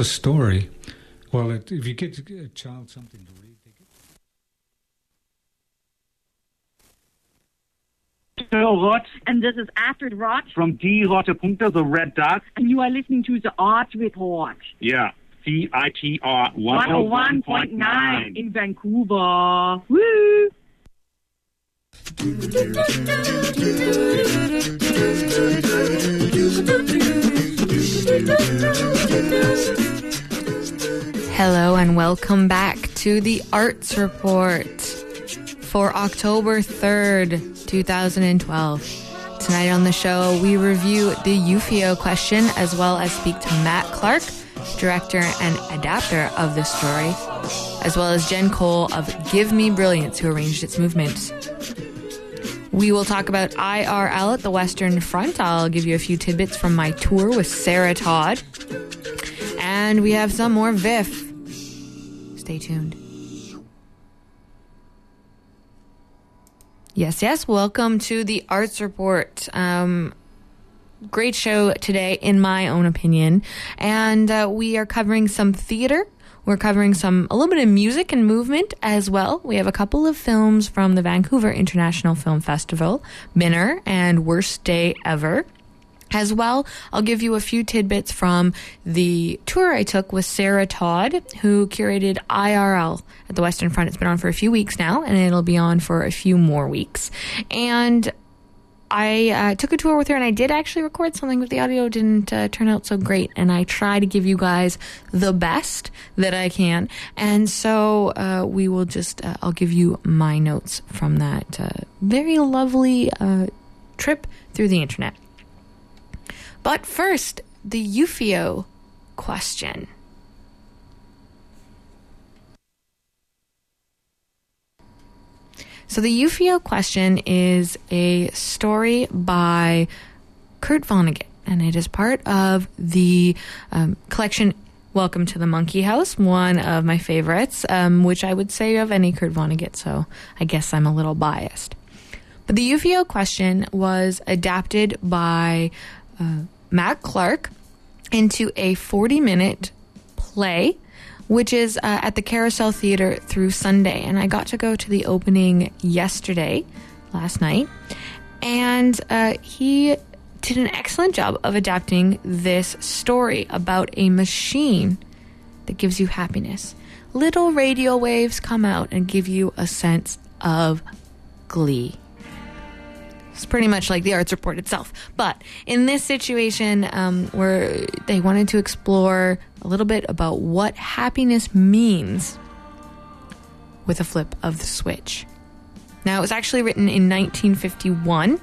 A story. Well, it, if you get a child something to read, they get Roth And this is Astrid Roth, from Die Rote Punkte, the Red Dot. and you are listening to the Art Report. Yeah, CITR 101.9 101.9. in Vancouver. Woo! Hello and welcome back to the Arts Report for October 3rd, 2012. Tonight on the show, we review the Euphio question as well as speak to Matt Clark, director and adapter of this story, as well as Jen Cole of Give Me Brilliance, who arranged its movement. We will talk about IRL at the Western Front. I'll give you a few tidbits from my tour with Sarah Todd. And we have some more VIFF. Stay tuned. Yes, yes. Welcome to the Arts Report. Um, great show today, in my own opinion. And uh, we are covering some theater. We're covering some a little bit of music and movement as well. We have a couple of films from the Vancouver International Film Festival, Binner and Worst Day Ever. As well, I'll give you a few tidbits from the tour I took with Sarah Todd, who curated IRL at the Western Front. It's been on for a few weeks now, and it'll be on for a few more weeks. And I uh, took a tour with her, and I did actually record something, but the audio didn't uh, turn out so great. And I try to give you guys the best that I can. And so uh, we will just, uh, I'll give you my notes from that uh, very lovely uh, trip through the internet. But first, the Euphio question. So, the Euphio question is a story by Kurt Vonnegut, and it is part of the um, collection Welcome to the Monkey House, one of my favorites, um, which I would say of any Kurt Vonnegut, so I guess I'm a little biased. But the Euphio question was adapted by uh, Matt Clark into a 40 minute play, which is uh, at the Carousel Theater through Sunday. And I got to go to the opening yesterday, last night. And uh, he did an excellent job of adapting this story about a machine that gives you happiness. Little radio waves come out and give you a sense of glee. It's pretty much like the arts report itself. But in this situation, um, where they wanted to explore a little bit about what happiness means with a flip of the switch. Now, it was actually written in 1951,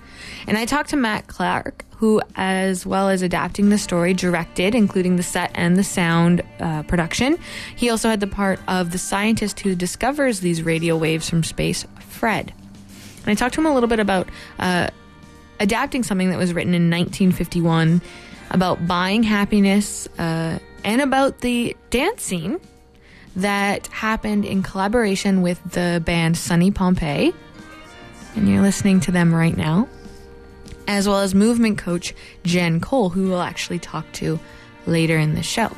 and I talked to Matt Clark, who, as well as adapting the story, directed, including the set and the sound uh, production. He also had the part of the scientist who discovers these radio waves from space, Fred. And I talked to him a little bit about uh, adapting something that was written in 1951 about buying happiness uh, and about the dance scene that happened in collaboration with the band Sunny Pompeii. And you're listening to them right now. As well as movement coach Jen Cole, who we'll actually talk to later in the show.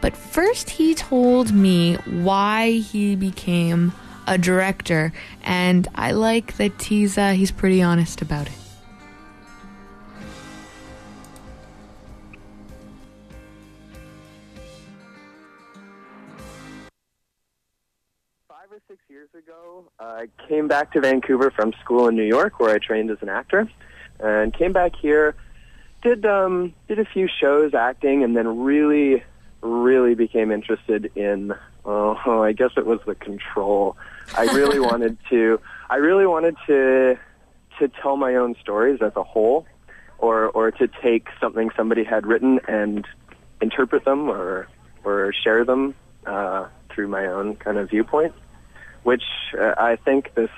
But first, he told me why he became a director, and I like that he's uh, he's pretty honest about it. Five or six years ago, I came back to Vancouver from school in New York, where I trained as an actor, and came back here, did um, did a few shows acting, and then really, really became interested in. Oh, I guess it was the control. I really wanted to. I really wanted to to tell my own stories as a whole, or or to take something somebody had written and interpret them or or share them uh, through my own kind of viewpoint, which uh, I think this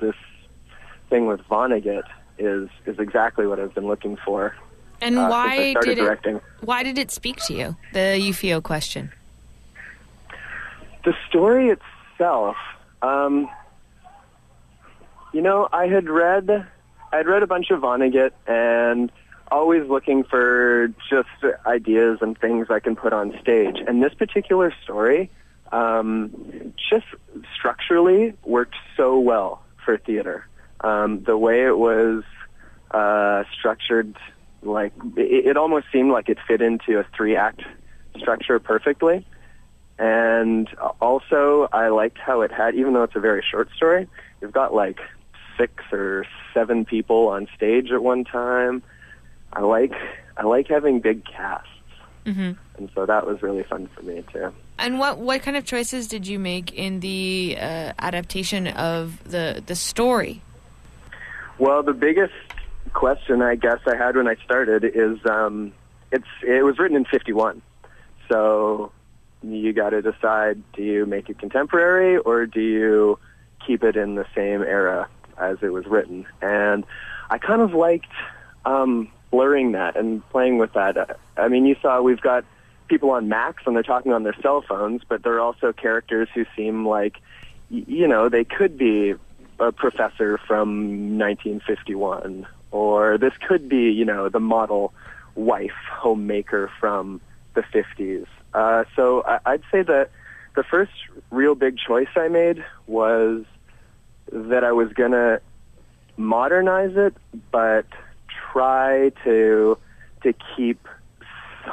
this thing with Vonnegut is is exactly what I've been looking for. And uh, why started did it? directing. Why did it speak to you? The Euphio question. The story itself, um, you know, I had read, I'd read a bunch of Vonnegut, and always looking for just ideas and things I can put on stage. And this particular story, um, just structurally worked so well for theater. Um, the way it was uh, structured, like it, it almost seemed like it fit into a three-act structure perfectly. And also, I liked how it had, even though it's a very short story, you've got like six or seven people on stage at one time. I like I like having big casts, hmm and so that was really fun for me too. And what what kind of choices did you make in the uh, adaptation of the the story? Well, the biggest question I guess I had when I started is um, it's it was written in '51, so you got to decide: do you make it contemporary or do you keep it in the same era as it was written? And I kind of liked um, blurring that and playing with that. I mean, you saw we've got people on Macs and they're talking on their cell phones, but there are also characters who seem like, you know, they could be a professor from 1951, or this could be, you know, the model wife homemaker from the 50s. Uh, so I- I'd say that the first real big choice I made was that I was going to modernize it, but try to to keep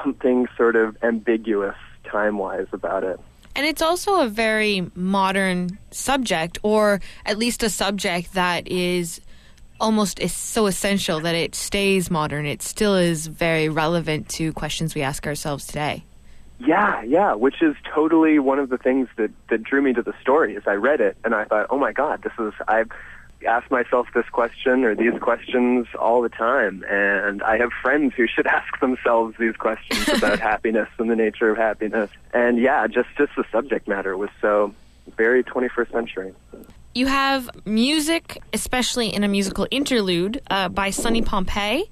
something sort of ambiguous time-wise about it. And it's also a very modern subject, or at least a subject that is almost is so essential that it stays modern. It still is very relevant to questions we ask ourselves today. Yeah, yeah, which is totally one of the things that that drew me to the story. As I read it, and I thought, oh my god, this is I've asked myself this question or these questions all the time, and I have friends who should ask themselves these questions about happiness and the nature of happiness. And yeah, just just the subject matter was so very 21st century. You have music, especially in a musical interlude uh, by Sunny Pompeii,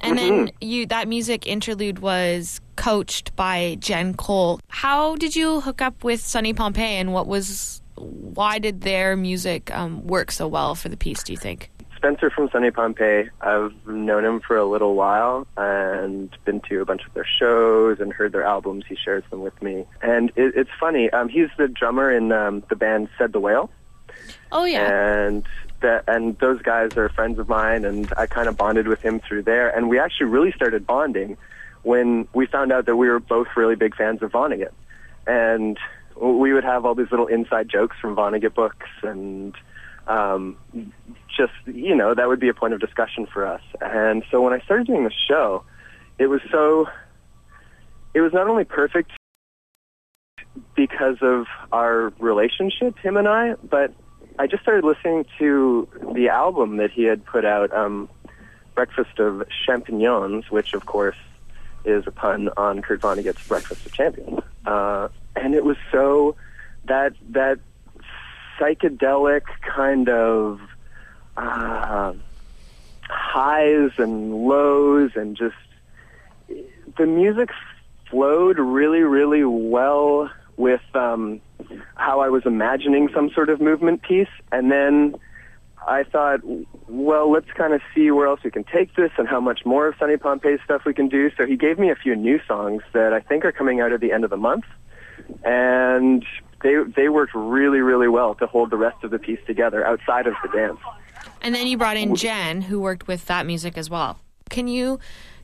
and then you that music interlude was coached by Jen Cole. How did you hook up with Sunny Pompeii, and what was why did their music um, work so well for the piece? Do you think? Spencer from Sunny Pompeii, I've known him for a little while and been to a bunch of their shows and heard their albums. He shares them with me. And it, it's funny, um, he's the drummer in um, the band Said the Whale. Oh yeah, And that, and those guys are friends of mine, and I kind of bonded with him through there. And we actually really started bonding when we found out that we were both really big fans of Vonnegut. And we would have all these little inside jokes from Vonnegut books and um, just you know that would be a point of discussion for us. And so when I started doing the show, it was so it was not only perfect because of our relationship, him and I, but I just started listening to the album that he had put out, um, Breakfast of Champignons, which of course is a pun on Kurt Vonnegut's Breakfast of Champions. Uh, and it was so that that psychedelic kind of uh, highs and lows and just the music flowed really really well with um, how I was imagining some sort of movement piece and then I thought, well, let's kind of see where else we can take this and how much more of Sunny Pompeii's stuff we can do. So he gave me a few new songs that I think are coming out at the end of the month, and they they worked really really well to hold the rest of the piece together outside of the dance. and then you brought in Jen, who worked with that music as well. Can you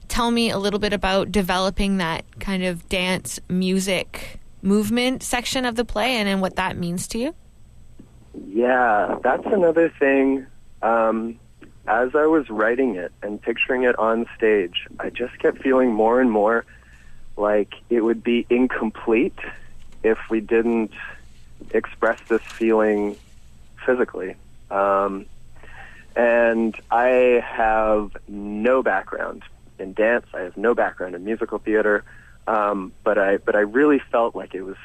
tell me a little bit about developing that kind of dance music movement section of the play, and then what that means to you? Yeah, that's another thing. Um, as I was writing it and picturing it on stage, I just kept feeling more and more like it would be incomplete if we didn't express this feeling physically. Um, and I have no background in dance. I have no background in musical theater. Um, but I but I really felt like it was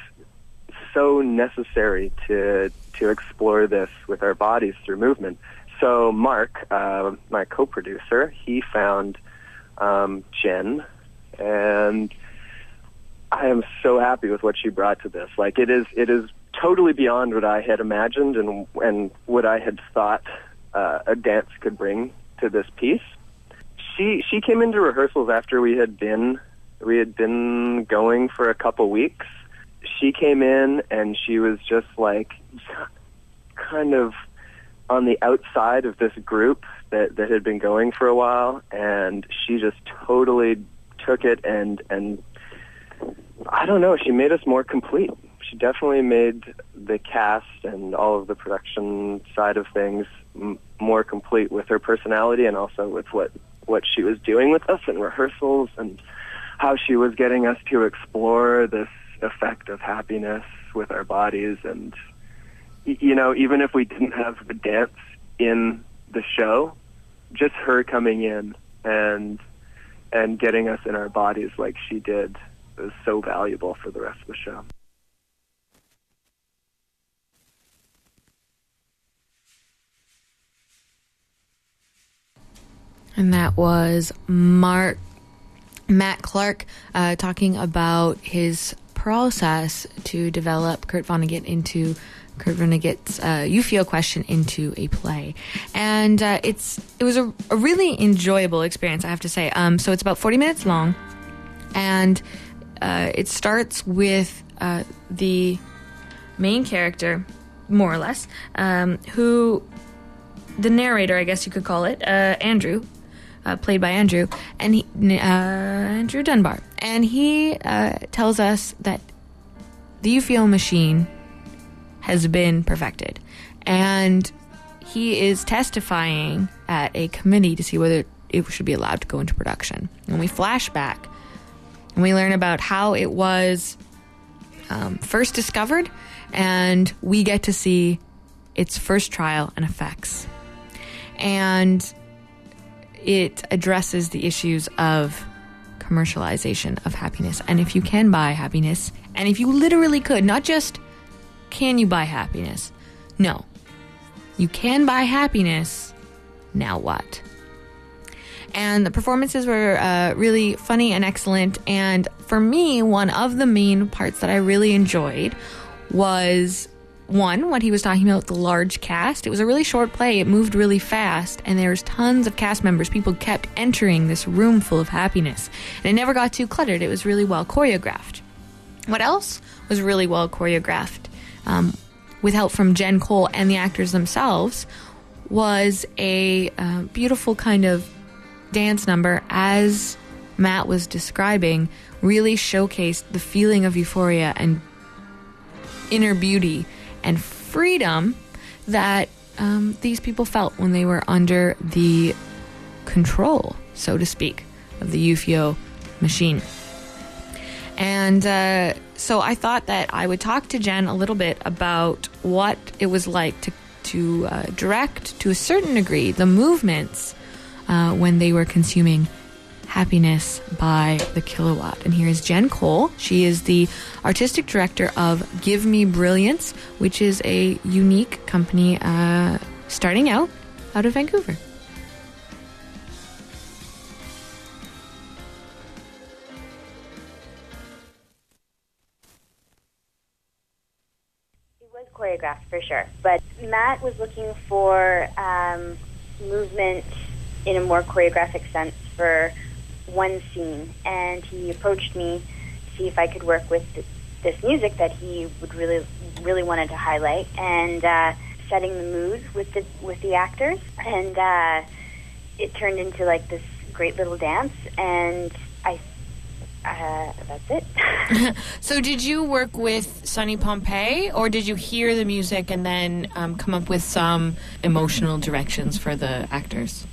so necessary to to explore this with our bodies through movement. So Mark, uh, my co-producer, he found um, Jen, and I am so happy with what she brought to this. Like it is, it is totally beyond what I had imagined and and what I had thought uh, a dance could bring to this piece. she she came into rehearsals after we had been we had been going for a couple weeks. She came in and she was just like kind of on the outside of this group that that had been going for a while and she just totally took it and and I don't know, she made us more complete. She definitely made the cast and all of the production side of things m- more complete with her personality and also with what what she was doing with us in rehearsals and how she was getting us to explore this effect of happiness with our bodies. And you know even if we didn't have the dance in the show just her coming in and and getting us in our bodies like she did was so valuable for the rest of the show. And that was Mark Matt Clark uh, talking about his process to develop Kurt Vonnegut into Kurt Vonnegut's uh, question into a play, and uh, it's it was a, a really enjoyable experience, I have to say. Um, so it's about forty minutes long, and uh, it starts with uh, the main character, more or less, um, who the narrator, I guess you could call it, uh, Andrew, uh, played by Andrew, and he, uh, Andrew Dunbar, and he uh, tells us that the Euphio machine has been perfected, and he is testifying at a committee to see whether it should be allowed to go into production. And we flash back, and we learn about how it was um, first discovered, and we get to see its first trial and effects. And it addresses the issues of commercialization of happiness. And if you can buy happiness, and if you literally could, not just can you buy happiness, no, you can buy happiness, now what? And the performances were uh, really funny and excellent. And for me, one of the main parts that I really enjoyed was one, what he was talking about, the large cast. It was a really short play. It moved really fast, and there was tons of cast members. People kept entering this room full of happiness, and it never got too cluttered. It was really well choreographed. What else was really well choreographed, um, with help from Jen Cole and the actors themselves, was a uh, beautiful kind of dance number as Matt was describing. Really showcased the feeling of euphoria and inner beauty and freedom that um, these people felt when they were under the control, so to speak, of the Euphio machine. And uh, so I thought that I would talk to Jen a little bit about what it was like to, to uh, direct, to a certain degree, the movements uh, when they were consuming Happiness by the Kilowatt. And here is Jen Cole. She is the artistic director of Give Me Brilliance, which is a unique company uh, starting out out of Vancouver. It was choreographed for sure, but Matt was looking for um, movement in a more choreographic sense for one scene, and he approached me to see if I could work with th- this music that he would really, really wanted to highlight, and uh, setting the mood with the with the actors, and uh, it turned into like this great little dance, and I. Uh, that's it. So, did you work with Sunny Pompeii, or did you hear the music and then um, come up with some emotional directions for the actors?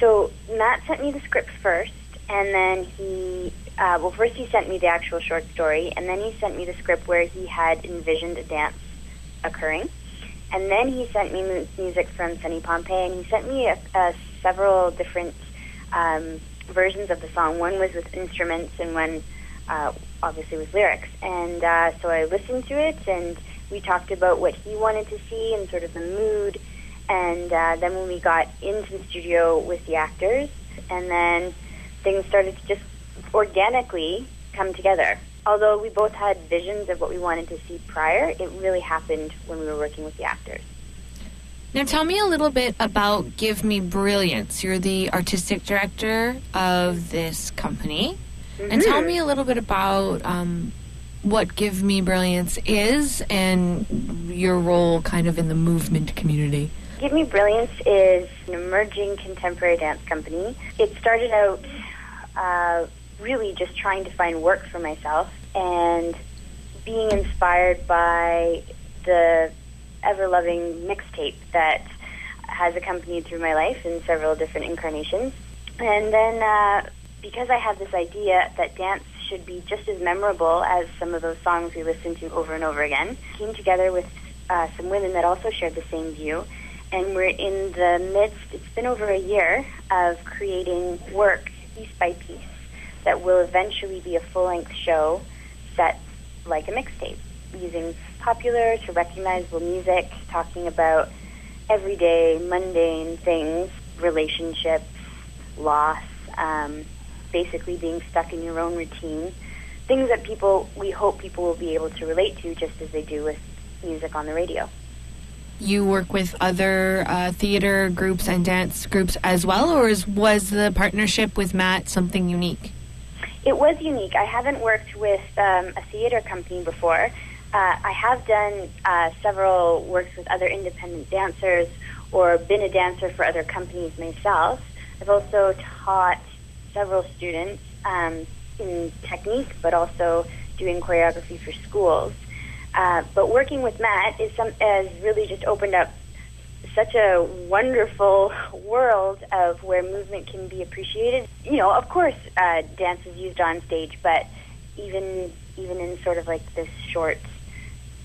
So Matt sent me the script first, and then he, uh, well, first he sent me the actual short story, and then he sent me the script where he had envisioned a dance occurring, and then he sent me mu- music from Sunny Pompeii, and he sent me a, a several different um, versions of the song. One was with instruments, and one uh, obviously with lyrics. And uh, so I listened to it, and we talked about what he wanted to see and sort of the mood. And uh, then when we got into the studio with the actors, and then things started to just organically come together. Although we both had visions of what we wanted to see prior, it really happened when we were working with the actors. Now, tell me a little bit about Give Me Brilliance. You're the artistic director of this company. And tell me a little bit about um, what Give Me Brilliance is and your role kind of in the movement community. Give Me Brilliance is an emerging contemporary dance company. It started out uh, really just trying to find work for myself and being inspired by the ever loving mixtape that has accompanied through my life in several different incarnations. And then uh, because I had this idea that dance should be just as memorable as some of those songs we listened to over and over again, came together with uh, some women that also shared the same view. And we're in the midst, it's been over a year, of creating work piece by piece that will eventually be a full length show set like a mixtape, using popular to recognizable music, talking about everyday, mundane things, relationships, loss, um, basically being stuck in your own routine. Things that people, we hope people will be able to relate to just as they do with music on the radio. You work with other uh, theater groups and dance groups as well, or is, was the partnership with Matt something unique? It was unique. I haven't worked with um, a theater company before. Uh, I have done uh, several works with other independent dancers or been a dancer for other companies myself. I've also taught several students um, in technique, but also doing choreography for schools. Uh, but working with Matt is some has really just opened up such a wonderful world of where movement can be appreciated. You know, of course, uh, dance is used on stage, but even even in sort of like this short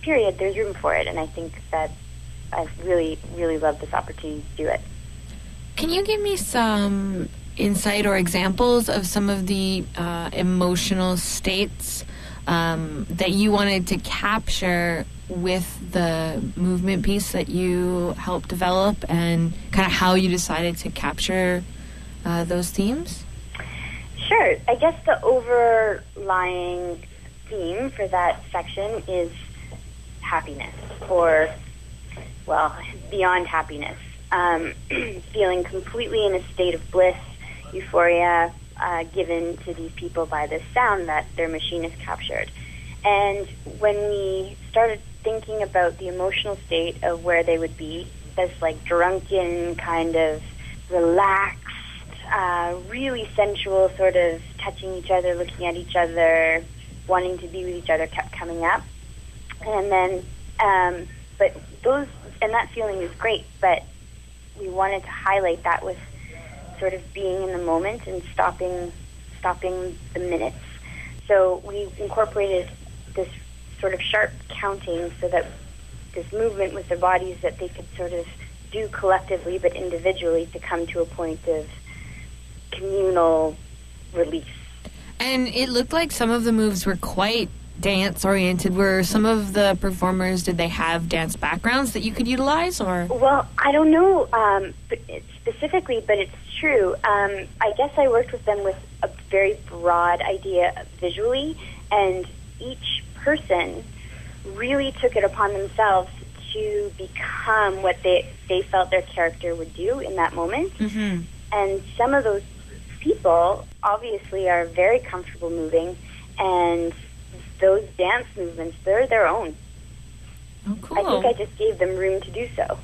period, there's room for it, and I think that I've really really loved this opportunity to do it. Can you give me some insight or examples of some of the uh, emotional states um, that you wanted to capture with the movement piece that you helped develop and kind of how you decided to capture uh, those themes? Sure. I guess the overlying theme for that section is happiness, or, well, beyond happiness. Um, feeling completely in a state of bliss, euphoria, uh, given to these people by this sound that their machine has captured. And when we started thinking about the emotional state of where they would be, this like drunken kind of relaxed, uh, really sensual sort of touching each other, looking at each other, wanting to be with each other kept coming up. And then, um, but those, and that feeling is great, but we wanted to highlight that with sort of being in the moment and stopping, stopping the minutes. So we incorporated this sort of sharp counting so that this movement with their bodies that they could sort of do collectively but individually to come to a point of communal release. And it looked like some of the moves were quite dance oriented. Were some of the performers, did they have dance backgrounds that you could utilize or? Well, I don't know um, but specifically, but it's true. Um, I guess I worked with them with a very broad idea visually, and each person really took it upon themselves to become what they they felt their character would do in that moment. Mm-hmm. And some of those people obviously are very comfortable moving, and those dance movements they're their own. Oh, cool. I think I just gave them room to do so.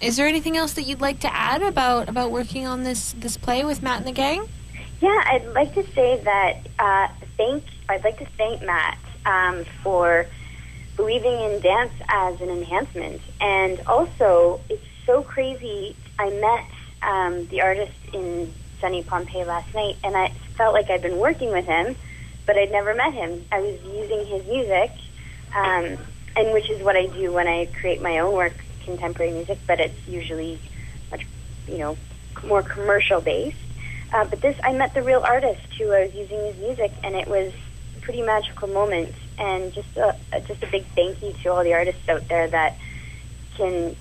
Is there anything else that you'd like to add about about working on this this play with Matt and the gang? Yeah, I'd like to say that uh, thank I'd like to thank Matt um, for believing in dance as an enhancement, and also it's so crazy. I met um, the artist in Sunny Pompeii last night, and I felt like I'd been working with him, but I'd never met him. I was using his music, um, and which is what I do when I create my own work, contemporary music, but it's usually much, you know, more commercial based. Uh, but this, I met the real artist who I was using his music, and it was a pretty magical moment. And just a, a just a big thank you to all the artists out there that can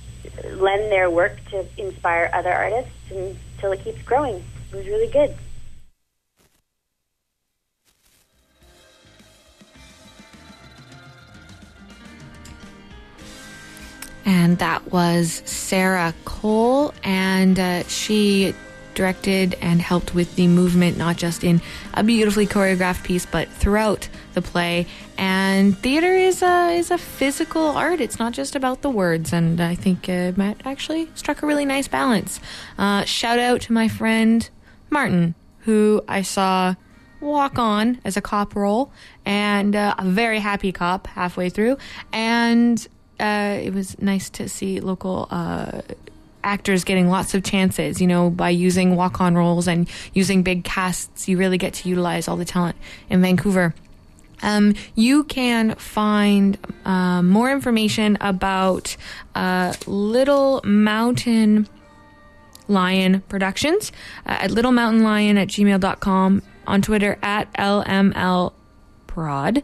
lend their work to inspire other artists until it keeps growing. It was really good. And that was Sarah Cole, and uh, she directed and helped with the movement, not just in a beautifully choreographed piece, but throughout the play. And theater is a is a physical art. It's not just about the words. And I think uh, Matt actually struck a really nice balance. Uh, shout out to my friend Martin, who I saw walk on as a cop role, and uh, a very happy cop halfway through. And uh, it was nice to see local uh, actors getting lots of chances. You know, by using walk on roles and using big casts, you really get to utilize all the talent in Vancouver. Um, you can find uh, more information about uh, Little Mountain Lion Productions uh, at littlemountainlion at gmail.com, on Twitter at LML Prod.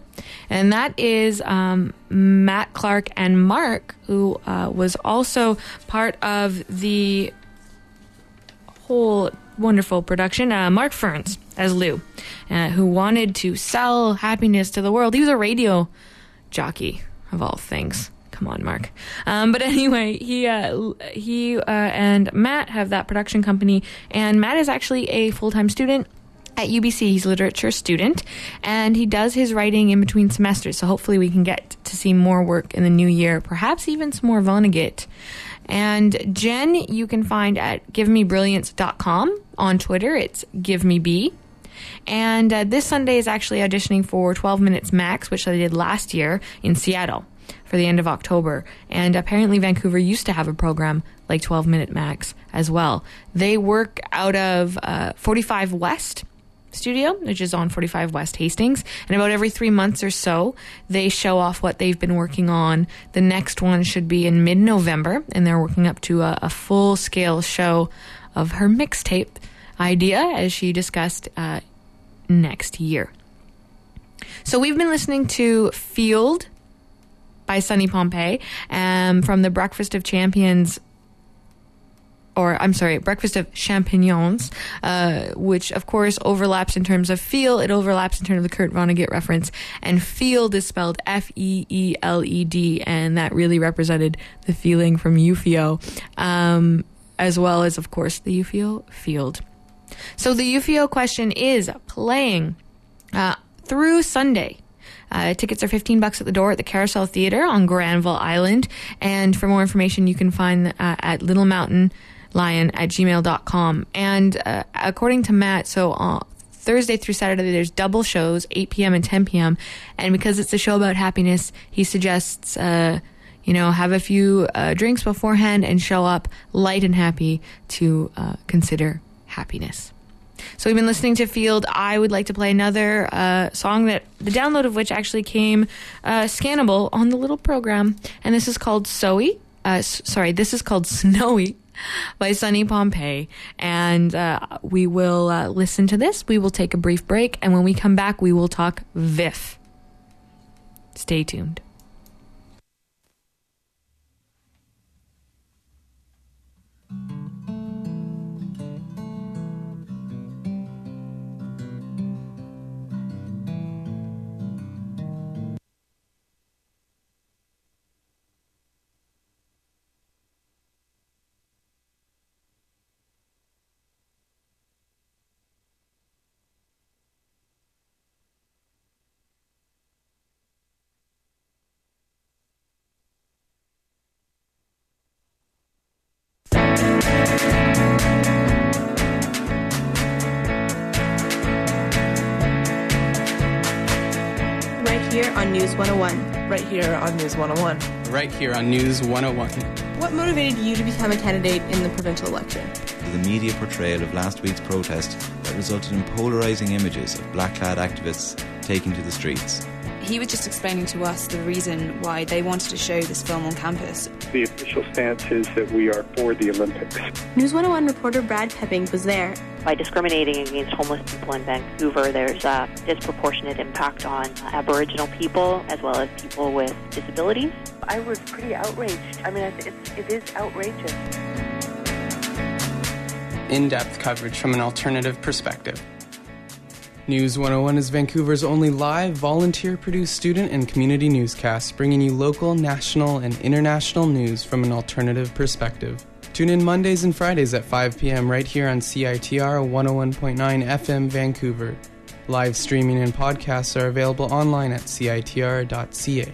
And that is um, Matt Clark and Mark, who uh, was also part of the whole wonderful production. Uh, Mark Ferns as Lou, uh, who wanted to sell happiness to the world. He was a radio jockey, of all things. Come on, Mark. Um, but anyway, he uh, he uh, and Matt have that production company, and Matt is actually a full time student at UBC. He's a literature student, and he does his writing in between semesters. So hopefully, we can get to see more work in the new year, perhaps even some more Vonnegut. And Jen, you can find at givemebrilliance.com on Twitter. It's givemeb. And uh, this Sunday is actually auditioning for 12 Minutes Max, which I did last year in Seattle for the end of October. And apparently, Vancouver used to have a program like 12 Minute Max as well. They work out of uh, 45 West studio, which is on 45 West Hastings. And about every three months or so, they show off what they've been working on. The next one should be in mid November, and they're working up to a, a full scale show of her mixtape idea, as she discussed uh, next year. So we've been listening to Field by Sunny Pompeii um, from the Breakfast of Champions or I'm sorry, Breakfast of Champignons, uh, which of course overlaps in terms of feel. It overlaps in terms of the Kurt Vonnegut reference. And field is spelled F E E L E D, and that really represented the feeling from Euphio, um, as well as, of course, the Euphio field. So the Euphio question is playing uh, through Sunday. Uh, tickets are 15 bucks at the door at the Carousel Theater on Granville Island. And for more information, you can find uh, at Little Mountain lion at gmail.com. And uh, according to Matt, so uh, Thursday through Saturday, there's double shows, 8 p.m. and 10 p.m. And because it's a show about happiness, he suggests, uh, you know, have a few uh, drinks beforehand and show up light and happy to uh, consider happiness. So we've been listening to Field. I would like to play another uh, song that the download of which actually came uh, scannable on the little program, and this is called Zoe. Uh, s- sorry, this is called Snowy by Sunny Pompeii. And uh, we will uh, listen to this. We will take a brief break, and when we come back, we will talk VIFF. Stay tuned. 101. Right here on News 101. What motivated you to become a candidate in the provincial election? The media portrayal of last week's protest that resulted in polarising images of black clad activists taking to the streets. He was just explaining to us the reason why they wanted to show this film on campus. The official stance is that we are for the Olympics. News 101 reporter Brad Pepping was there. By discriminating against homeless people in Vancouver, there's a disproportionate impact on Aboriginal people as well as people with disabilities. I was pretty outraged. I mean, it's, it is outrageous. In depth coverage from an alternative perspective. News 101 is Vancouver's only live, volunteer produced student and community newscast, bringing you local, national, and international news from an alternative perspective. Tune in Mondays and Fridays at 5 p.m. right here on CITR 101.9 FM Vancouver. Live streaming and podcasts are available online at citr.ca.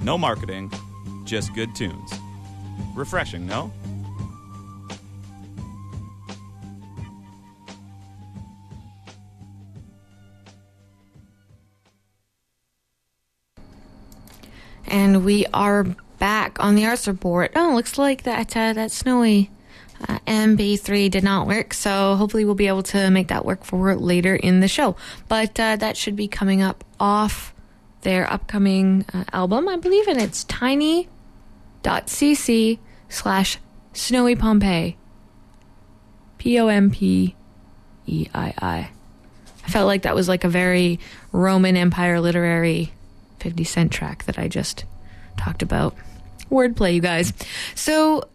no marketing, just good tunes. Refreshing, no? And we are back on the arts report. Oh, looks like that uh, that snowy uh, MP3 did not work, so hopefully we'll be able to make that work for later in the show. But uh, that should be coming up off their upcoming uh, album, I believe, and it's tiny.cc slash snowy Pompeii. P O M P E I I. I felt like that was like a very Roman Empire literary 50 Cent track that I just talked about. Wordplay, you guys. So,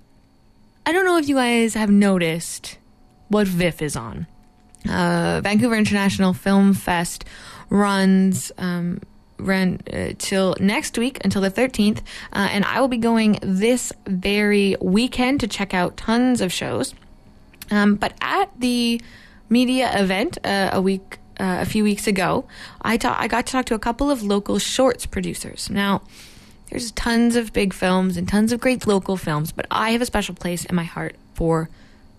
I don't know if you guys have noticed what VIFF is on. Uh, Vancouver International Film Fest runs um, run uh, till next week until the 13th, uh, and I will be going this very weekend to check out tons of shows. Um, but at the media event uh, a week, uh, a few weeks ago, I ta- I got to talk to a couple of local shorts producers. Now, there's tons of big films and tons of great local films, but I have a special place in my heart for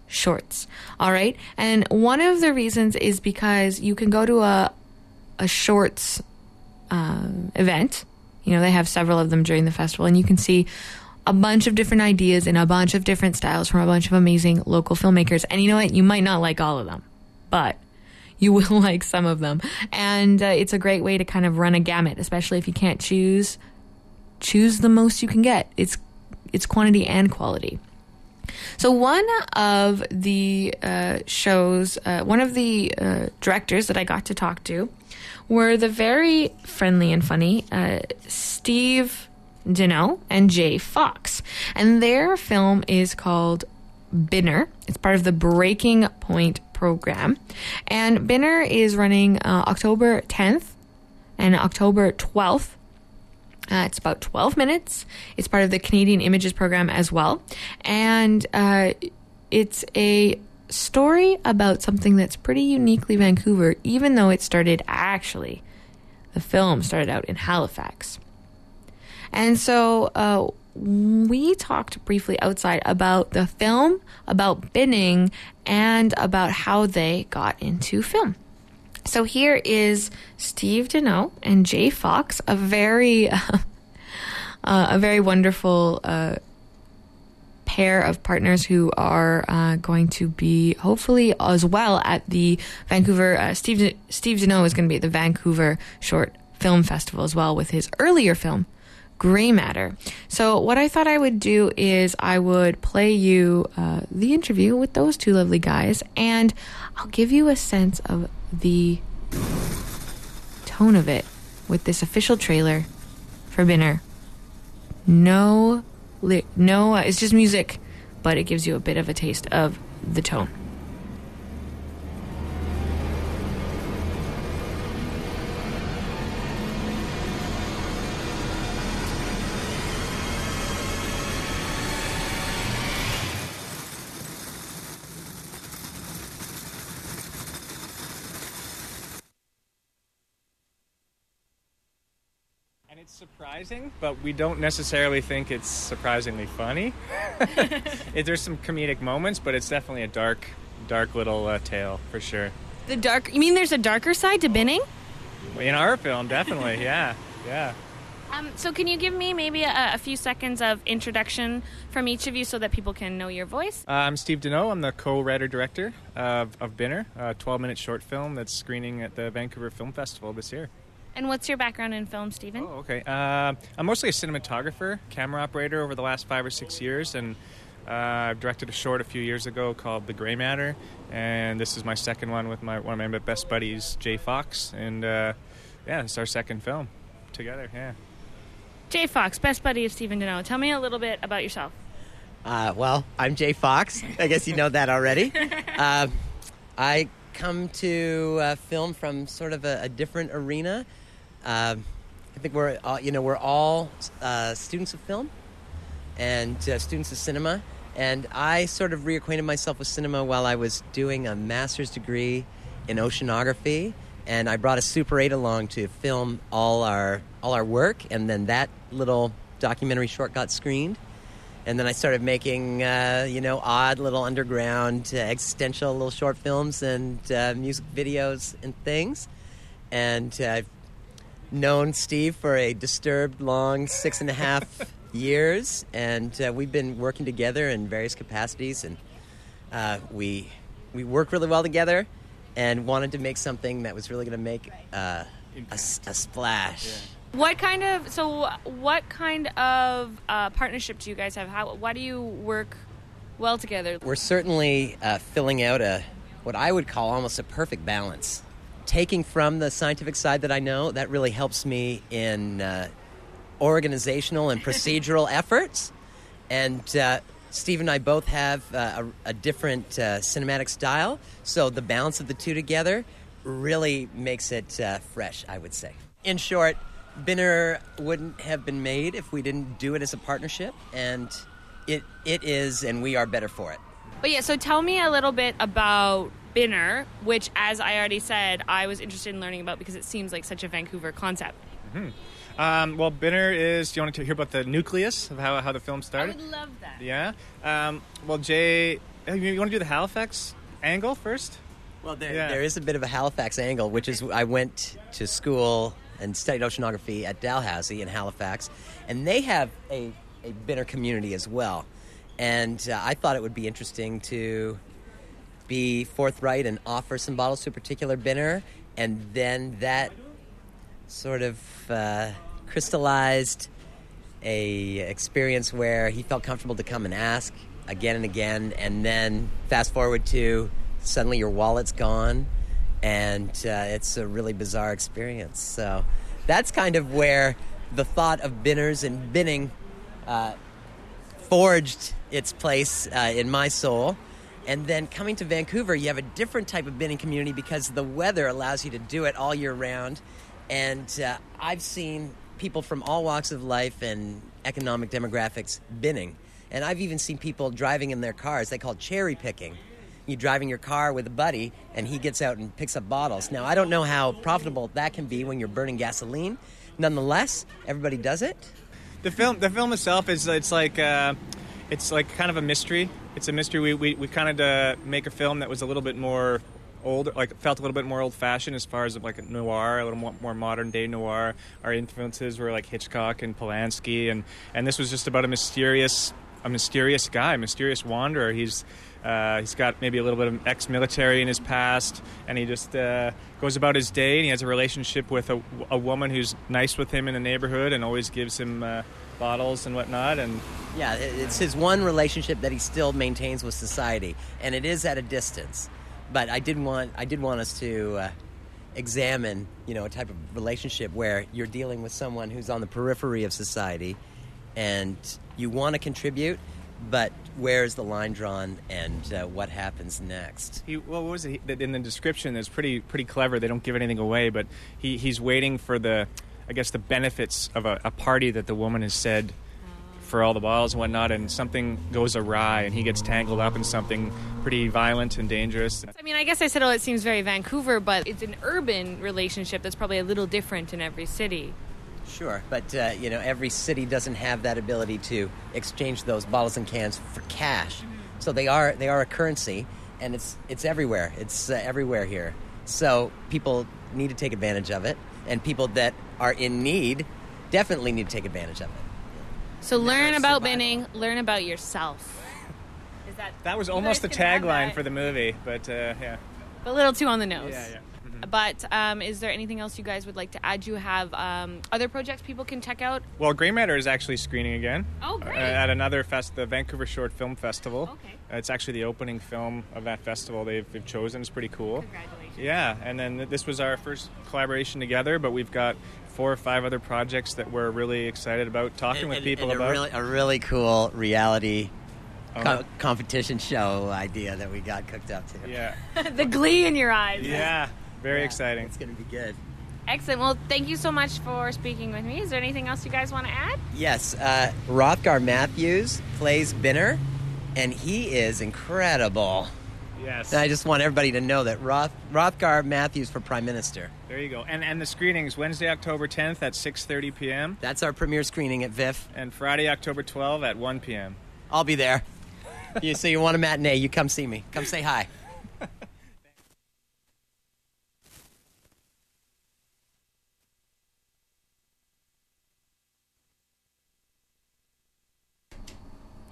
shorts. All right, and one of the reasons is because you can go to a a shorts um, event. You know, they have several of them during the festival, and you can see a bunch of different ideas in a bunch of different styles from a bunch of amazing local filmmakers. And you know what? You might not like all of them, but you will like some of them. And uh, it's a great way to kind of run a gamut, especially if you can't choose. Choose the most you can get. It's it's quantity and quality. So one of the uh, shows, uh, one of the uh, directors that I got to talk to, were the very friendly and funny uh, Steve Deneau and Jay Fox, and their film is called Binner. It's part of the Breaking Point program, and Binner is running uh, October 10th and October 12th. Uh, it's about 12 minutes. It's part of the Canadian Images program as well. And uh, it's a story about something that's pretty uniquely Vancouver, even though it started actually, the film started out in Halifax. And so uh, we talked briefly outside about the film, about binning, and about how they got into film. So here is Steve Deneau and Jay Fox, a very, uh, a very wonderful uh, pair of partners who are uh, going to be hopefully as well at the Vancouver. Uh, Steve Steve Deneau is going to be at the Vancouver Short Film Festival as well with his earlier film. Gray Matter. So, what I thought I would do is I would play you uh, the interview with those two lovely guys, and I'll give you a sense of the tone of it with this official trailer for Binner. No, li- no, uh, it's just music, but it gives you a bit of a taste of the tone. Surprising, but we don't necessarily think it's surprisingly funny. it, there's some comedic moments, but it's definitely a dark, dark little uh, tale for sure. The dark. You mean there's a darker side to binning? In our film, definitely, yeah, yeah. Um, so, can you give me maybe a, a few seconds of introduction from each of you so that people can know your voice? Uh, I'm Steve Deneau. I'm the co-writer director of, of Binner, a 12-minute short film that's screening at the Vancouver Film Festival this year. And what's your background in film, Stephen? Oh, okay. Uh, I'm mostly a cinematographer, camera operator over the last five or six years, and uh, I've directed a short a few years ago called The Gray Matter, and this is my second one with my one of my best buddies, Jay Fox, and uh, yeah, it's our second film together. Yeah. Jay Fox, best buddy of Stephen Deneau. Tell me a little bit about yourself. Uh, well, I'm Jay Fox. I guess you know that already. Uh, I come to uh, film from sort of a, a different arena. Um I think we're all, you know we're all uh, students of film and uh, students of cinema, and I sort of reacquainted myself with cinema while I was doing a master's degree in oceanography, and I brought a Super 8 along to film all our all our work, and then that little documentary short got screened. And then I started making, uh, you know, odd little underground, uh, existential little short films and uh, music videos and things. And uh, I've known Steve for a disturbed long six and a half years, and uh, we've been working together in various capacities. And uh, we we work really well together, and wanted to make something that was really going to make uh, a, a splash. What kind of so? What kind of uh, partnership do you guys have? How? Why do you work well together? We're certainly uh, filling out a what I would call almost a perfect balance. Taking from the scientific side that I know, that really helps me in uh, organizational and procedural efforts. And uh, Steve and I both have uh, a, a different uh, cinematic style, so the balance of the two together really makes it uh, fresh, I would say. In short, Binner wouldn't have been made if we didn't do it as a partnership, and it it is, and we are better for it. But yeah, so tell me a little bit about Binner, which, as I already said, I was interested in learning about because it seems like such a Vancouver concept. hmm Um, well, Binner is. Do you want to hear about the nucleus of how, how the film started? I would love that. Yeah. Um, well, Jay, uh, you, you want to do the Halifax angle first? Well, there, yeah. there is a bit of a Halifax angle, which is I went to school and studied oceanography at Dalhousie in Halifax, and they have a, a Binner community as well. And uh, I thought it would be interesting to be forthright and offer some bottles to a particular Binner, and then that sort of uh, crystallized a experience where he felt comfortable to come and ask again and again, and then fast forward to suddenly your wallet's gone, and uh, it's a really bizarre experience. So that's kind of where the thought of binners and binning uh, forged its place uh, in my soul. And then coming to Vancouver, you have a different type of binning community because the weather allows you to do it all year round. And uh, I've seen people from all walks of life and economic demographics binning. And I've even seen people driving in their cars. They call cherry picking. You driving your car with a buddy, and he gets out and picks up bottles. Now, I don't know how profitable that can be when you're burning gasoline. Nonetheless, everybody does it. The film, the film itself is it's like uh, it's like kind of a mystery. It's a mystery. We we, we kind of uh, make a film that was a little bit more old, like felt a little bit more old fashioned as far as like noir, a little more, more modern day noir. Our influences were like Hitchcock and Polanski, and and this was just about a mysterious a mysterious guy, a mysterious wanderer. He's uh, he's got maybe a little bit of ex-military in his past, and he just uh, goes about his day. And he has a relationship with a, a woman who's nice with him in the neighborhood and always gives him uh, bottles and whatnot. And Yeah, it's his one relationship that he still maintains with society, and it is at a distance. But I did want I did want us to uh, examine, you know, a type of relationship where you're dealing with someone who's on the periphery of society, and you want to contribute, but where's the line drawn, and uh, what happens next? He, well, what was it? In the description, it's pretty pretty clever. They don't give anything away, but he, he's waiting for the, I guess, the benefits of a, a party that the woman has said for all the bottles and whatnot, and something goes awry, and he gets tangled up in something pretty violent and dangerous. I mean, I guess I said, oh, it seems very Vancouver, but it's an urban relationship that's probably a little different in every city. Sure, but uh, you know, every city doesn't have that ability to exchange those bottles and cans for cash. So they are they are a currency, and it's it's everywhere. It's uh, everywhere here. So people need to take advantage of it, and people that are in need definitely need to take advantage of it. So learn about binning, learn about yourself. Is that That was almost the guys can have tagline for the movie, but uh, yeah. a little too on the nose? Yeah, yeah. But um, is there anything else you guys would like to add? You have um, other projects people can check out? Well, Grey Matter is actually screening again. Oh, great. Uh, at another fest, the Vancouver Short Film Festival. Okay. Uh, it's actually the opening film of that festival they've, they've chosen. It's pretty cool. Congratulations. Yeah, and then this was our first collaboration together, but we've got four or five other projects that we're really excited about talking with And- people and about. A really, a really cool reality Oh. co- competition show idea that we got cooked up to. Yeah. the glee in your eyes. Yeah, very Yeah, exciting. It's going to be good. Excellent. Well, thank you so much for speaking with me. Is there anything else you guys want to add? Yes, uh, Rothgar Matthews plays Binner, and he is incredible. Yes. And I just want everybody to know that Roth, Rothgar Matthews for Prime Minister. There you go. And and the screenings Wednesday, October 10th at 6:30 p.m. That's our premiere screening at VIFF. And Friday, October 12th at 1 p.m. I'll be there. you, so you want a matinee? You come see me. Come say hi.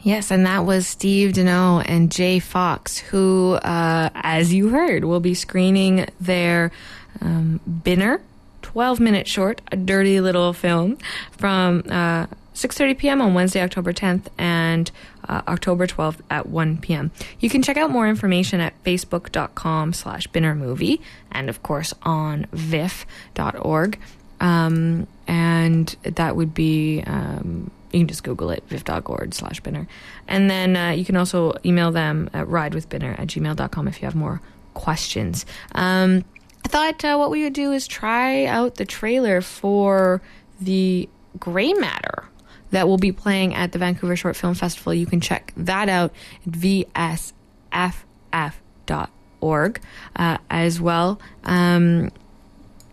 Yes, and that was Steve Deneau and Jay Fox, who, uh, as you heard, will be screening their um, Binner 12 minute short, a dirty little film from uh, 6.30 p.m. on Wednesday, October 10th and uh, October 12th at 1 p.m. You can check out more information at facebook.com slash binnermovie and, of course, on viff.org. Um, and that would be... Um, you can just Google it, viff.org slash binner. And then uh, you can also email them at ridewithbinner at gmail.com if you have more questions. Um, I thought uh, what we would do is try out the trailer for the Gray Matter that will be playing at the Vancouver Short Film Festival. You can check that out at vsff.org uh, as well. Um,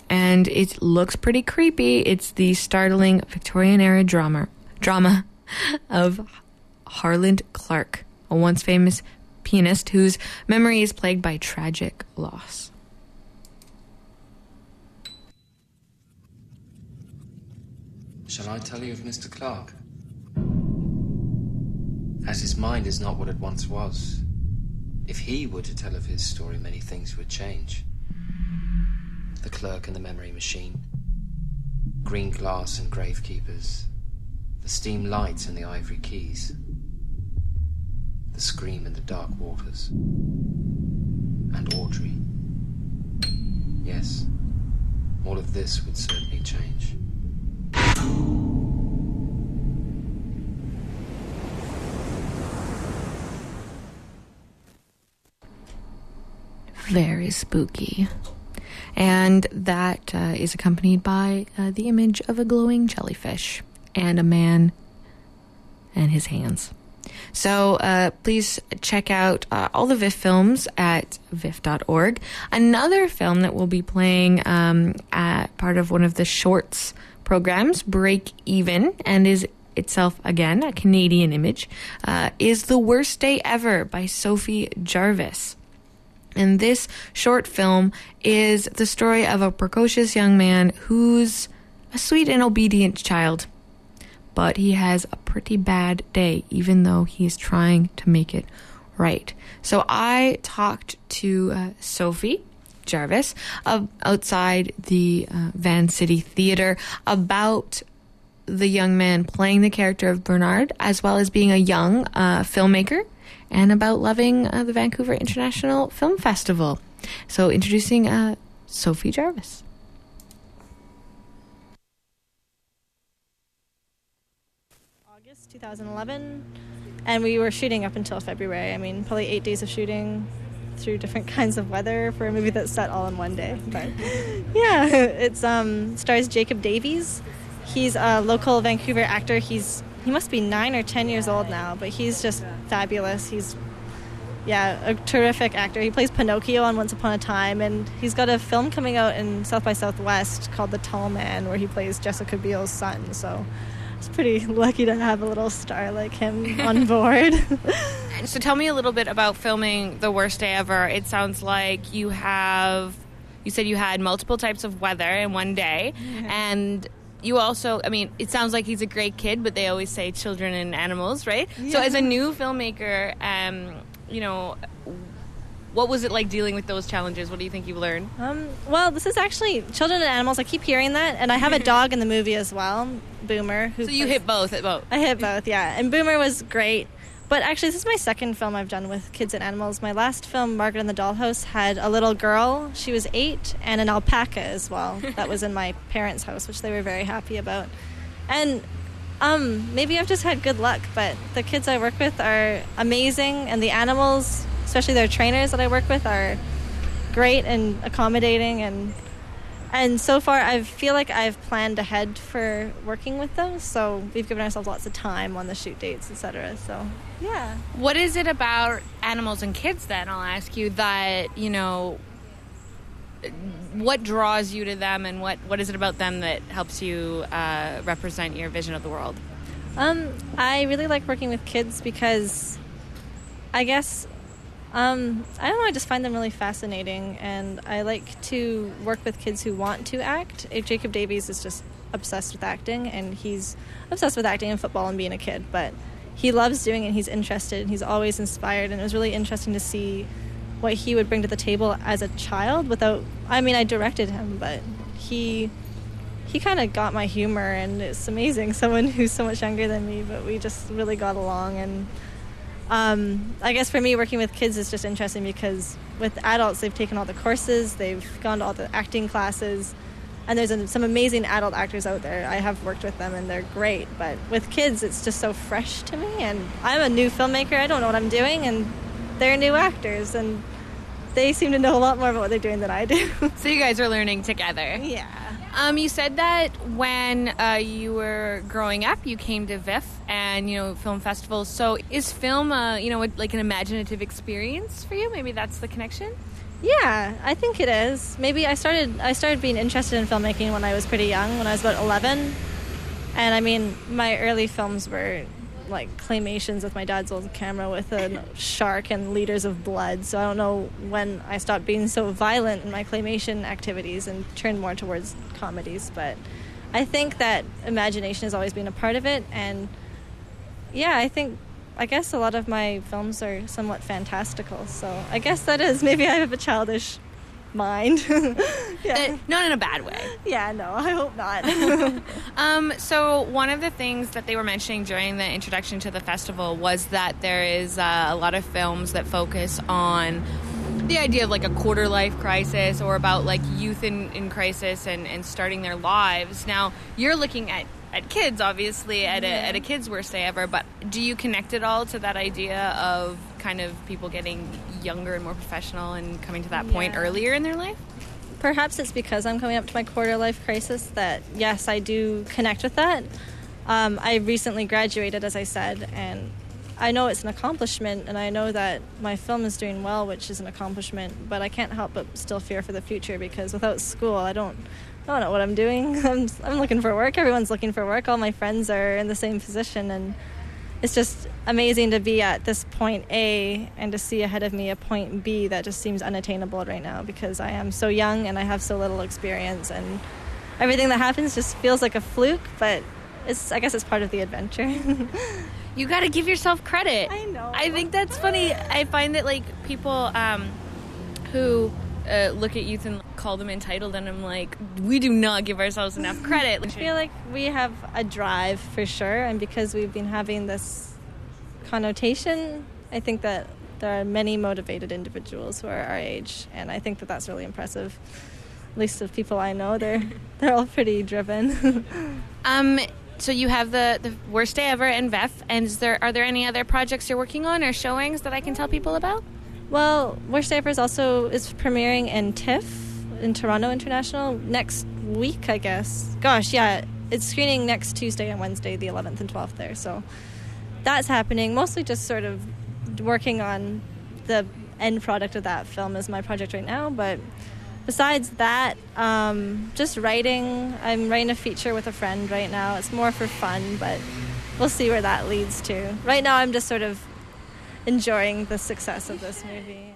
and it looks pretty creepy. It's the startling Victorian era drama drama of Harland Clark, a once famous pianist whose memory is plagued by tragic loss. Shall I tell you of Mr. Clark? As his mind is not what it once was, if he were to tell of his story, many things would change. The clerk and the memory machine, green glass and gravekeepers, the steam lights and the ivory keys, the scream in the dark waters, and Audrey. Yes, all of this would certainly change. Very spooky. And that uh, is accompanied by uh, the image of a glowing jellyfish and a man and his hands. So uh, please check out uh, all the VIFF films at VIFF.org. Another film that will be playing um, at part of one of the shorts programs, Break Even, and is itself again a Canadian image, uh, is The Worst Day Ever by Sophie Jarvis. And this short film is the story of a precocious young man who's a sweet and obedient child. But he has a pretty bad day, even though he's trying to make it right. So I talked to uh, Sophie Jarvis outside the uh, Vancity Theater about the young man playing the character of Bernard, as well as being a young uh, filmmaker, and about loving uh, the Vancouver International Film Festival. So, introducing uh, Sophie Jarvis. 2011, and we were shooting up until February. I mean, probably eight days of shooting through different kinds of weather for a movie that's set all in one day. But yeah, it's um stars Jakob Davies. He's a local Vancouver actor. He's he must be nine or ten years old now, but he's just fabulous. He's yeah, a terrific actor. He plays Pinocchio on Once Upon a Time, and he's got a film coming out in South by Southwest called The Tall Man, where he plays Jessica Biel's son. So it's pretty lucky to have a little star like him on board. So tell me a little bit about filming The Worst Day Ever. It sounds like you have, you said you had multiple types of weather in one day, and you also, I mean, it sounds like he's a great kid, but they always say children and animals, right? So, as a new filmmaker, um, you know, what was it like dealing with those challenges? What do you think you've learned? Um, well, this is actually children and animals. I keep hearing that, and I have a dog in the movie as well, Boomer. Who So you plays- hit both at both. I hit both, yeah. And Boomer was great. But actually, this is my second film I've done with kids and animals. My last film, Margaret and the Dollhouse, had a little girl. She was eight, and an alpaca as well. that was in my parents' house, which they were very happy about. And um, maybe I've just had good luck, but the kids I work with are amazing, and the animals, especially their trainers that I work with, are great and accommodating and and so far I feel like I've planned ahead for working with them so we've given ourselves lots of time on the shoot dates etc so yeah What is it about animals and kids then? I'll ask you that, you know, what draws you to them and what, what is it about them that helps you uh, represent your vision of the world? um, I really like working with kids because I guess um, I don't know I just find them really fascinating and I like to work with kids who want to act. Jakob Davies is just obsessed with acting and he's obsessed with acting and football and being a kid but he loves doing it he's interested and he's always inspired and it was really interesting to see what he would bring to the table as a child without I mean I directed him but he he kind of got my humor and it's amazing someone who's so much younger than me but we just really got along and um, I guess for me working with kids is just interesting because with adults they've taken all the courses they've gone to all the acting classes and there's some amazing adult actors out there I have worked with them and they're great but with kids it's just so fresh to me and I'm a new filmmaker I don't know what I'm doing and they're new actors and they seem to know a lot more about what they're doing than I do So you guys are learning together. Yeah. Um, you said that when uh, you were growing up, you came to VIFF and you know film festivals. So is film, uh, you know, like an imaginative experience for you? Maybe that's the connection. Yeah, I think it is. Maybe I started I started being interested in filmmaking when I was pretty young, when I was about 11. And I mean, my early films were like claymations with my dad's old camera with a shark and liters of blood. So I don't know when I stopped being so violent in my claymation activities and turned more towards comedies, but I think that imagination has always been a part of it and yeah, I think I guess a lot of my films are somewhat fantastical. So I guess that is maybe I have a childish mind. yeah. not in a bad way. Yeah, no, I hope not. Um, so one of the things that they were mentioning during the introduction to the festival was that there is uh, a lot of films that focus on the idea of like a quarter life crisis or about like youth in, in crisis and, and starting their lives. Now you're looking at, at kids, obviously, at a, at a kid's worst day ever, but do you connect it all to that idea of kind of people getting younger and more professional and coming to that point earlier in their life? Perhaps it's because I'm coming up to my quarter life crisis that, yes, I do connect with that. Um, I recently graduated, as I said, and I know it's an accomplishment, and I know that my film is doing well, which is an accomplishment, but I can't help but still fear for the future because without school, I don't. I don't know what I'm doing. I'm, I'm looking for work. Everyone's looking for work. All my friends are in the same position, and it's just amazing to be at this point A and to see ahead of me a point B that just seems unattainable right now because I am so young and I have so little experience and everything that happens just feels like a fluke, but it's I guess it's part of the adventure. You got to give yourself credit. I know. I think that's funny. I find that like people um, who uh, look at youth and call them entitled, and I'm like, we do not give ourselves enough credit. I feel like we have a drive for sure, and because we've been having this connotation, I think that there are many motivated individuals who are our age, and I think that that's really impressive. At least of people I know, they're they're all pretty driven. Um, so you have the the worst day ever in VIFF, and is there are there any other projects you're working on or showings that I can tell people about? Well, Worst Diapers also is premiering in TIFF in Toronto International next week, I guess. Gosh, yeah, it's screening next Tuesday and Wednesday, the 11th and 12th there. So that's happening. Mostly just sort of working on the end product of that film is my project right now. But besides that, um, just writing. I'm writing a feature with a friend right now. It's more for fun, but we'll see where that leads to. Right now, I'm just sort of enjoying the success of this movie.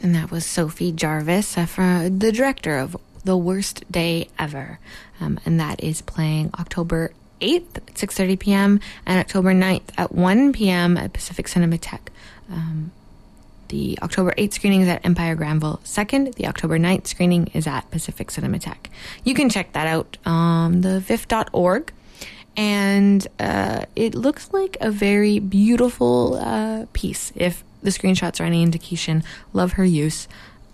And that was Sophie Jarvis, uh, the director of The Worst Day Ever. Um, and that is playing October 8th at 6.30 p.m. and October 9th at 1 p.m. at Pacific Cinematheque. Um, the October 8th screening is at Empire Granville 2nd. The October 9th screening is at Pacific Cinematheque. You can check that out on the VIFF.org. And uh, it looks like a very beautiful uh, piece, if the screenshots are any indication. Love her use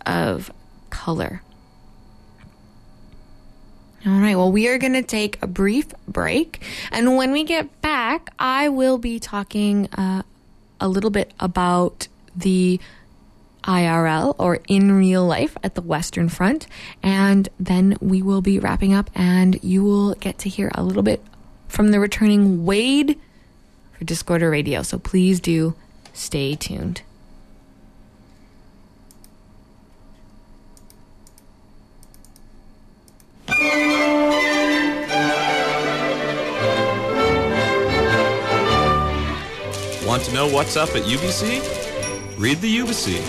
of color. All right, well, we are going to take a brief break. And when we get back, I will be talking uh, a little bit about the IRL or in real life at the Western Front. And then we will be wrapping up, and you will get to hear a little bit from the returning Wade for Discorder Radio. So please do stay tuned. Want to know what's up at UBC? Read the Ubyssey.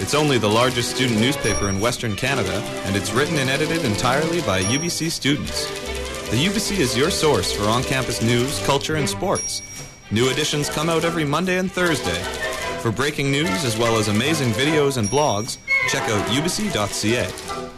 It's only the largest student newspaper in Western Canada, and it's written and edited entirely by UBC students. The Ubyssey is your source for on campus news, culture, and sports. New editions come out every Monday and Thursday. For breaking news as well as amazing videos and blogs, check out ubyssey.ca.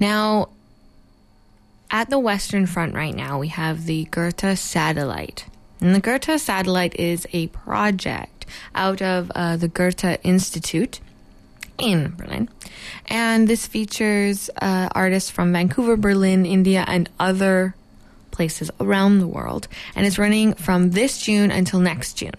Now, at the Western Front right now, we have the Goethe Satellite. And the Goethe Satellite is a project out of uh, the Goethe Institute in Berlin. And this features uh, artists from Vancouver, Berlin, India, and other places around the world. And it's running from this June until next June.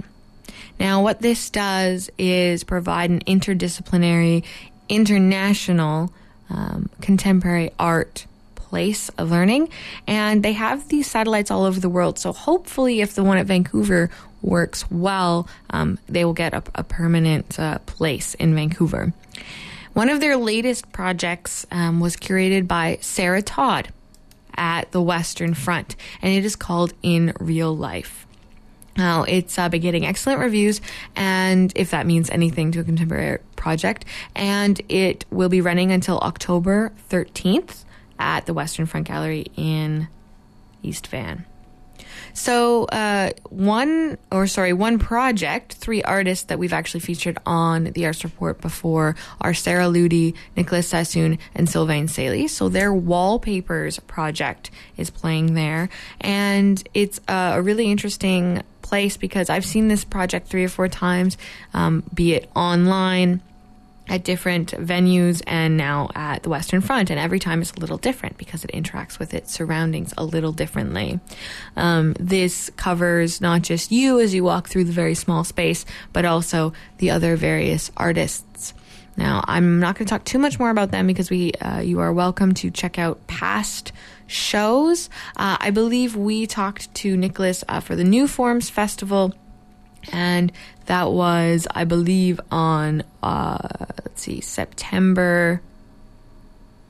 Now, what this does is provide an interdisciplinary, international, um, contemporary art place of learning. And they have these satellites all over the world. So hopefully, if the one at Vancouver works well, um, they will get a, a permanent uh, place in Vancouver. One of their latest projects um, was curated by Sarah Todd at the Western Front, and it is called In Real Life. Now, it's uh, been getting excellent reviews, and if that means anything to a contemporary project, and it will be running until October 13th at the Western Front Gallery in East Van. So, uh, one, or sorry, one project, three artists that we've actually featured on the Arts Report before are Sara Ludy, Nicolas Sassoon, and Sylvain Sailly. So, their Wallpapers project is playing there. And it's uh, a really interesting place because I've seen this project three or four times, um, be it online at different venues and now at the Western Front. And every time it's a little different because it interacts with its surroundings a little differently. Um, this covers not just you as you walk through the very small space, but also the other various artists. Now, I'm not going to talk too much more about them because we, uh, you are welcome to check out past shows. Uh, I believe we talked to Nicholas uh, for the New Forms Festival and that was, I believe, on uh, let's see, September.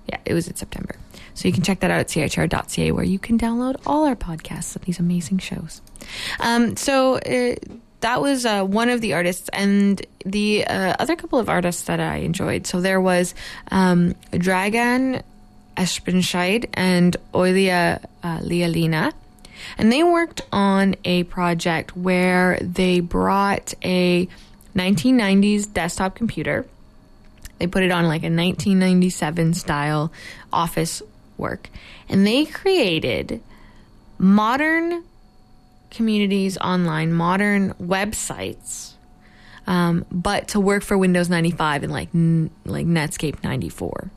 Yeah, it was in September. So you can check that out at chr.ca where you can download all our podcasts of these amazing shows. Um, so uh, that was uh, one of the artists, and the uh, other couple of artists that I enjoyed. So there was um, Dragan Espenschied and Olia uh, Lialina. And they worked on a project where they brought a 1990s desktop computer. They put it on like a 1997 style office work. And they created modern communities online, modern websites, um, but to work for Windows 95 and like like Netscape 94.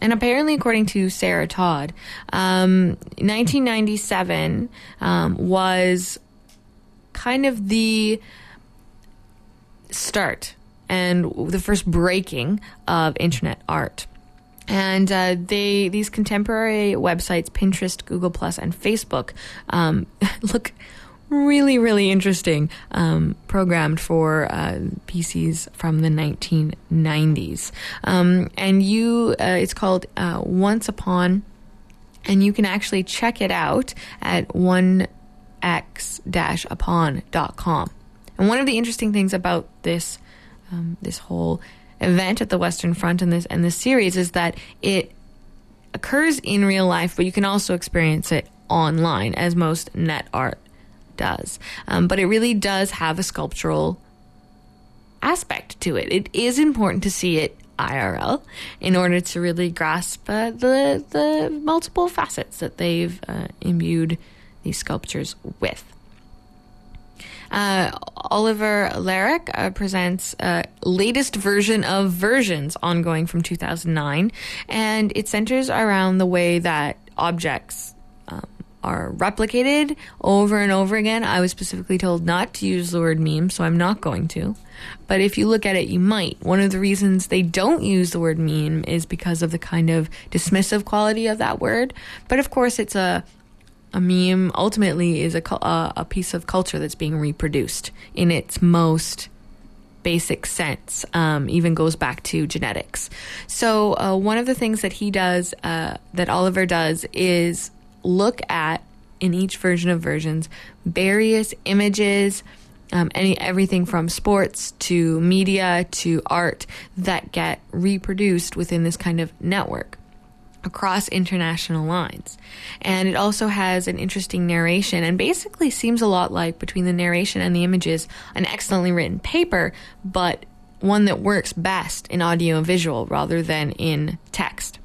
And apparently, according to Sarah Todd, um, 1997 um, was kind of the start and the first breaking of internet art. And uh, they these contemporary websites, Pinterest, Google Plus, and Facebook, um, look really, really interesting. Um, programmed for uh, PCs from the 1990s, um, and you, uh, it's called uh, Once Upon, and you can actually check it out at onex-upon.com. And one of the interesting things about this um, this whole event at the Western Front and this and this series is that it occurs in real life, but you can also experience it online, as most net art does. Um, but it really does have a sculptural aspect to it. It is important to see it IRL in order to really grasp uh, the the multiple facets that they've uh, imbued these sculptures with. Uh, Oliver Laric uh, presents uh, latest version of versions ongoing from 2009, and it centers around the way that objects um, are replicated over and over again. I was specifically told not to use the word meme, so I'm not going to. But if you look at it, you might. One of the reasons they don't use the word meme is because of the kind of dismissive quality of that word. But of course, it's a a meme ultimately is a, uh, a piece of culture that's being reproduced in its most basic sense, um, even goes back to genetics. So, uh, one of the things that he does, uh, that Oliver does, is look at in each version of versions various images. Um, any everything from sports to media to art that get reproduced within this kind of network across international lines. And it also has an interesting narration and basically seems a lot like between the narration and the images an excellently written paper, but one that works best in audio and visual rather than in text.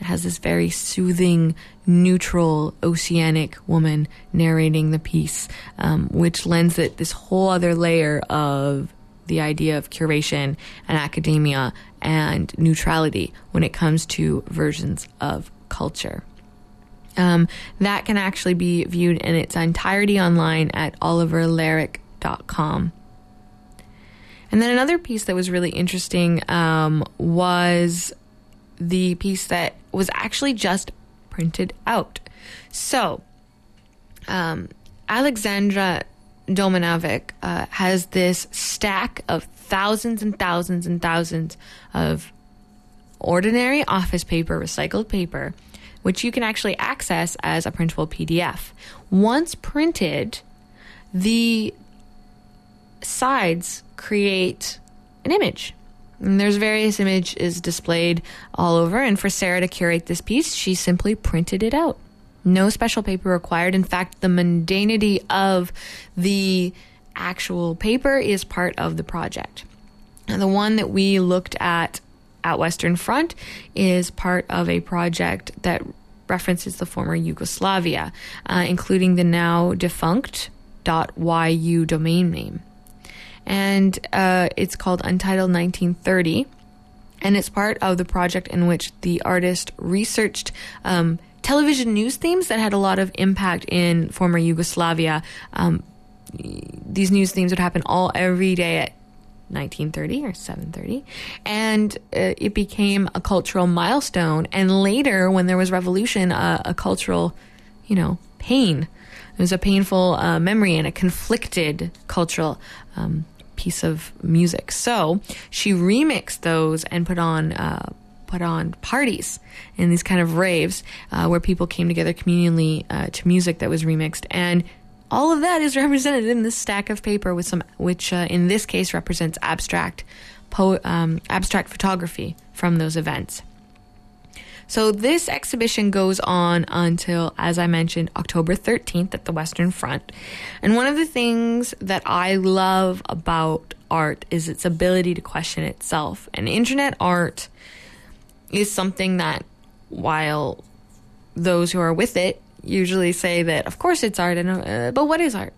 It has this very soothing, neutral, oceanic woman narrating the piece, um, which lends it this whole other layer of the idea of curation and academia and neutrality when it comes to versions of culture. Um, that can actually be viewed in its entirety online at oliverlaric.com. And then another piece that was really interesting um, was the piece that was actually just printed out. So, um, Aleksandra Domanovic uh, has this stack of thousands and thousands and thousands of ordinary office paper, recycled paper, which you can actually access as a printable PDF. Once printed, the sides create an image. And there's various images displayed all over, and for Sarah to curate this piece, she simply printed it out. No special paper required. In fact, the mundanity of the actual paper is part of the project. And the one that we looked at at Western Front is part of a project that references the former Yugoslavia, uh, including the now defunct .yu domain name. And uh, it's called Untitled 1930. And it's part of the project in which the artist researched um, television news themes that had a lot of impact in former Yugoslavia. Um, these news themes would happen all every day at 1930 or 730 and uh, it became a cultural milestone and later when there was revolution uh, a cultural you know pain it was a painful uh, memory and a conflicted cultural um, piece of music so she remixed those and put on uh, put on parties and these kind of raves uh, where people came together communally uh, to music that was remixed and all of that is represented in this stack of paper with some, which uh, in this case represents abstract, po- um, abstract photography from those events. So this exhibition goes on until, as I mentioned, October 13th at the Western Front. And one of the things that I love about art is its ability to question itself. And internet art is something that, while those who are with it usually say that, of course, it's art, and uh, but what is art?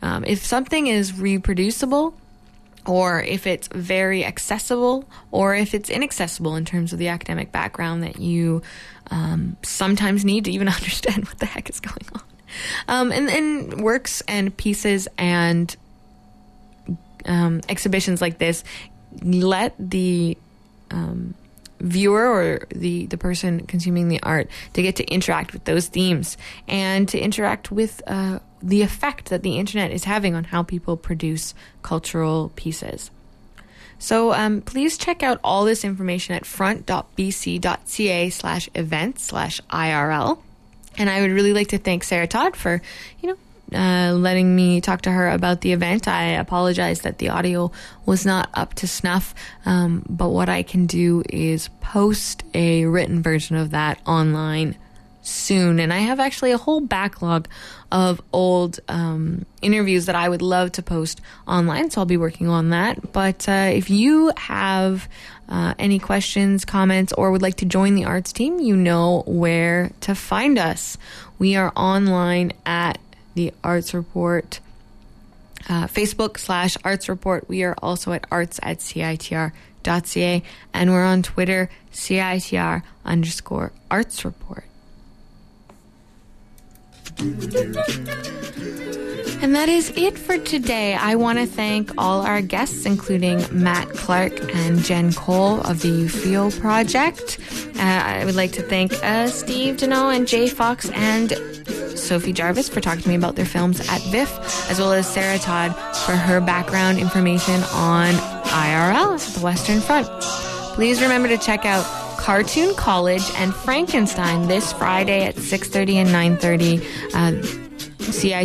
Um, if something is reproducible, or if it's very accessible, or if it's inaccessible in terms of the academic background that you um, sometimes need to even understand what the heck is going on. Um, and then works and pieces and um, exhibitions like this let the um, viewer or the, the person consuming the art to get to interact with those themes and to interact with uh, the effect that the internet is having on how people produce cultural pieces. So um, please check out all this information at front.bc.ca slash events slash IRL. And I would really like to thank Sarah Todd for, you know, uh, letting me talk to her about the event. I apologize that the audio was not up to snuff, um, but what I can do is post a written version of that online soon. And I have actually a whole backlog of old um, interviews that I would love to post online, so I'll be working on that. But uh, if you have uh, any questions, comments, or would like to join the arts team, you know where to find us. We are online at the Arts Report. Uh, Facebook slash Arts Report. We are also at arts at CITR.ca and we're on Twitter, CITR underscore Arts Report. And that is it for today. I want to thank all our guests, including Matt Clark and Jen Cole of the Euphio Project. Uh, I would like to thank uh, Steve Deneau and Jay Fox and Sophie Jarvis for talking to me about their films at VIFF, as well as Sarah Todd for her background information on IRL the Western Front. Please remember to check out Cartoon College and Frankenstein this Friday at 6:30 and 9:30. Uh, CIT